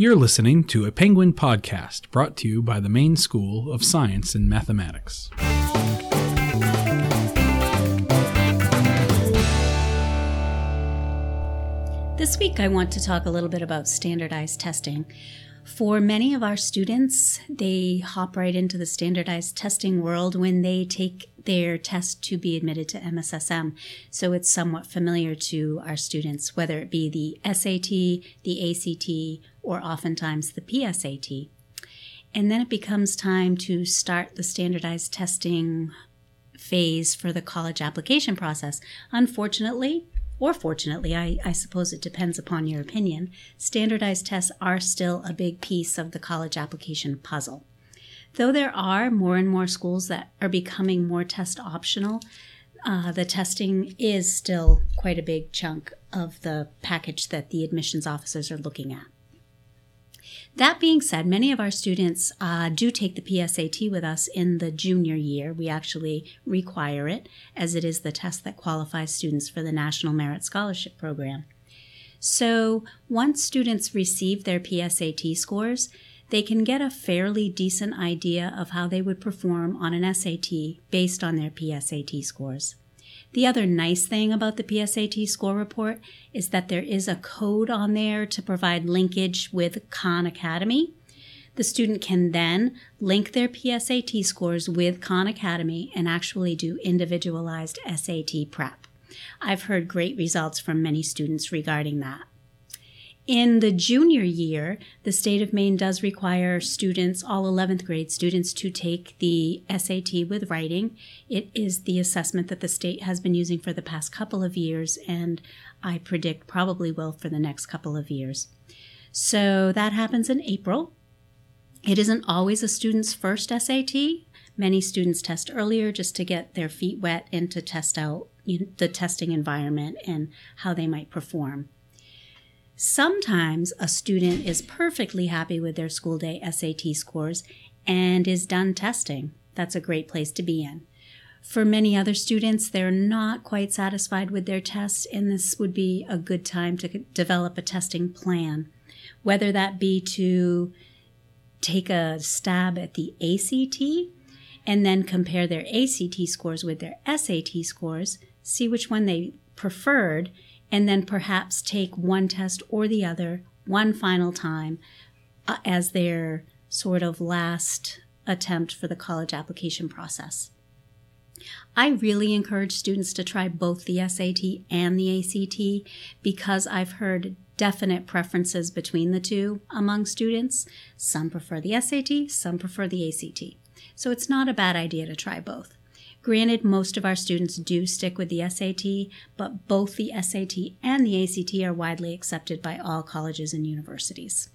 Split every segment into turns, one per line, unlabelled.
You're listening to a Penguin podcast brought to you by the Maine School of Science and Mathematics.
This week, I want to talk a little bit about standardized testing. For many of our students, they hop right into the standardized testing world when they take their test to be admitted to MSSM. So it's somewhat familiar to our students, whether it be the SAT, the ACT, or oftentimes the PSAT. And then it becomes time to start the standardized testing phase for the college application process. Unfortunately, or fortunately, I, I, suppose it depends upon your opinion, standardized tests are still a big piece of the college application puzzle. Though there are more and more schools that are becoming more test optional, uh, the testing is still quite a big chunk of the package that the admissions officers are looking at. That being said, many of our students uh, do take the PSAT with us in the junior year. We actually require it, as it is the test that qualifies students for the National Merit Scholarship Program. So, once students receive their PSAT scores, they can get a fairly decent idea of how they would perform on an SAT based on their PSAT scores. The other nice thing about the PSAT score report is that there is a code on there to provide linkage with Khan Academy. The student can then link their PSAT scores with Khan Academy and actually do individualized SAT prep. I've heard great results from many students regarding that. In the junior year, the state of Maine does require students, all 11th grade students, to take the SAT with writing. It is the assessment that the state has been using for the past couple of years, and I predict probably will for the next couple of years. So that happens in April. It isn't always a student's first SAT. Many students test earlier just to get their feet wet and to test out the testing environment and how they might perform. Sometimes a student is perfectly happy with their school day SAT scores and is done testing. That's a great place to be in. For many other students, they're not quite satisfied with their tests, and this would be a good time to develop a testing plan. Whether that be to take a stab at the ACT and then compare their ACT scores with their SAT scores, see which one they preferred, and then perhaps take one test or the other one final time uh, as their sort of last attempt for the college application process. I really encourage students to try both the SAT and the ACT because I've heard definite preferences between the two among students. Some prefer the SAT, some prefer the ACT. So it's not a bad idea to try both. Granted, most of our students do stick with the SAT, but both the SAT and the ACT are widely accepted by all colleges and universities.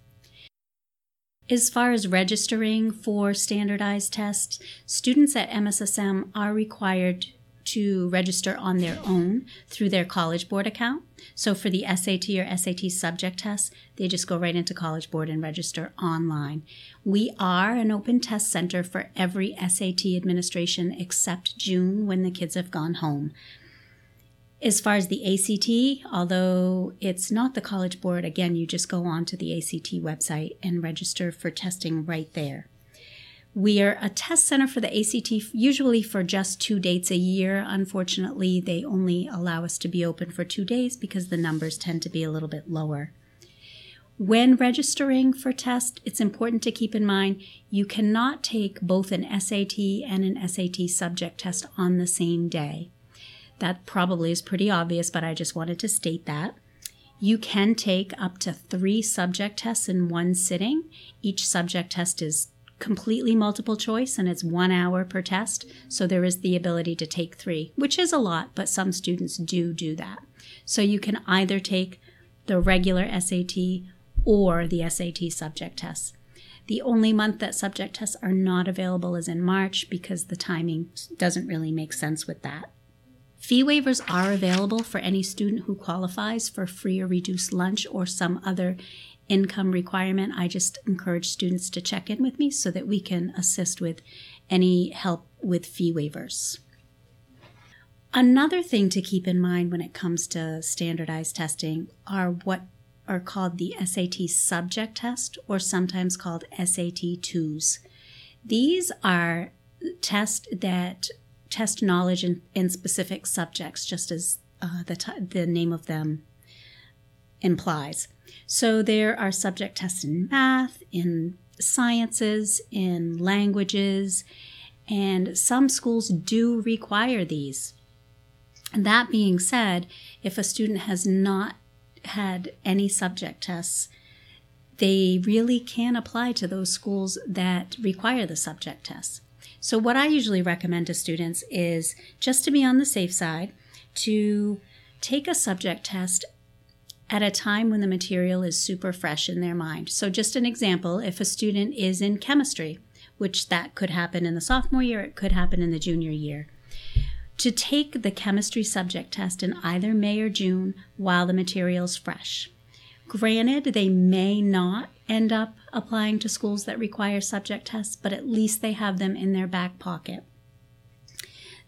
As far as registering for standardized tests, students at MSSM are required to register on their own through their College Board account. So for the SAT or SAT subject tests, they just go right into College Board and register online. We are an open test center for every SAT administration except June when the kids have gone home. As far as the ACT, although it's not the College Board, again, you just go on to the ACT website and register for testing right there. We are a test center for the ACT, usually for just two dates a year. Unfortunately, they only allow us to be open for two days because the numbers tend to be a little bit lower. When registering for test, it's important to keep in mind you cannot take both an SAT and an SAT subject test on the same day. That probably is pretty obvious, but I just wanted to state that. You can take up to three subject tests in one sitting. Each subject test is completely multiple choice and it's one hour per test. So there is the ability to take three, which is a lot, but some students do do that. So you can either take the regular SAT or the SAT subject tests. The only month that subject tests are not available is in March because the timing doesn't really make sense with that. Fee waivers are available for any student who qualifies for free or reduced lunch or some other income requirement, I just encourage students to check in with me so that we can assist with any help with fee waivers. Another thing to keep in mind when it comes to standardized testing are what are called the SAT subject test or sometimes called SAT 2s. These are tests that test knowledge in, in specific subjects, just as uh, the, t- the name of them implies. So there are subject tests in math, in sciences, in languages, and some schools do require these. That being said, if a student has not had any subject tests, they really can apply to those schools that require the subject tests. So, what I usually recommend to students is just to be on the safe side, to take a subject test at a time when the material is super fresh in their mind. So, just an example if a student is in chemistry, which that could happen in the sophomore year, it could happen in the junior year, to take the chemistry subject test in either May or June while the material is fresh. Granted, they may not end up applying to schools that require subject tests, but at least they have them in their back pocket.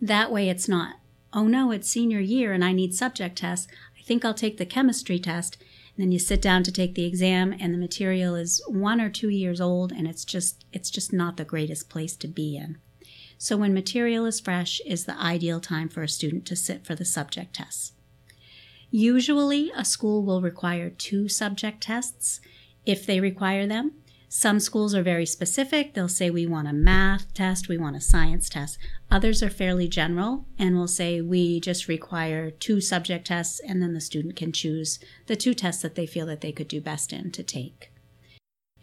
That way, it's not, oh no, it's senior year and I need subject tests think I'll take the chemistry test. And then you sit down to take the exam and the material is one or two years old and it's just it's just not the greatest place to be in. So when material is fresh is the ideal time for a student to sit for the subject tests. Usually a school will require two subject tests if they require them. Some schools are very specific. They'll say we want a math test, we want a science test. Others are fairly general and will say we just require two subject tests and then the student can choose the two tests that they feel that they could do best in to take.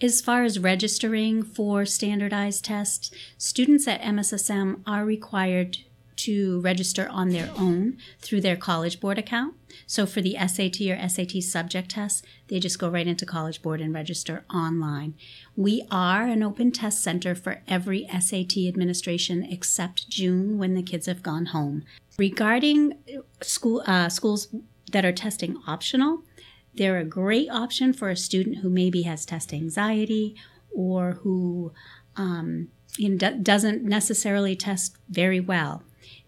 As far as registering for standardized tests, students at MSSM are required to register on their own through their College Board account. So for the SAT or SAT subject tests, they just go right into College Board and register online. We are an open test center for every SAT administration except June when the kids have gone home. Regarding school uh, schools that are testing optional, they're a great option for a student who maybe has test anxiety or who um, you know, doesn't necessarily test very well.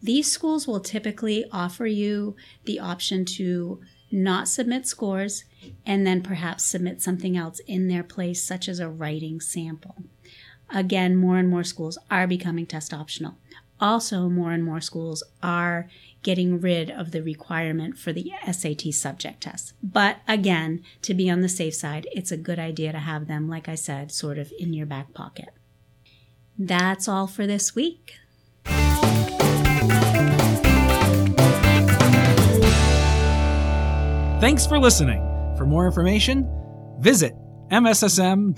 These schools will typically offer you the option to not submit scores and then perhaps submit something else in their place, such as a writing sample. Again, more and more schools are becoming test optional. Also, more and more schools are getting rid of the requirement for the SAT subject test. But again, to be on the safe side, it's a good idea to have them, like I said, sort of in your back pocket. That's all for this week.
Thanks for listening. For more information, visit mssm.org.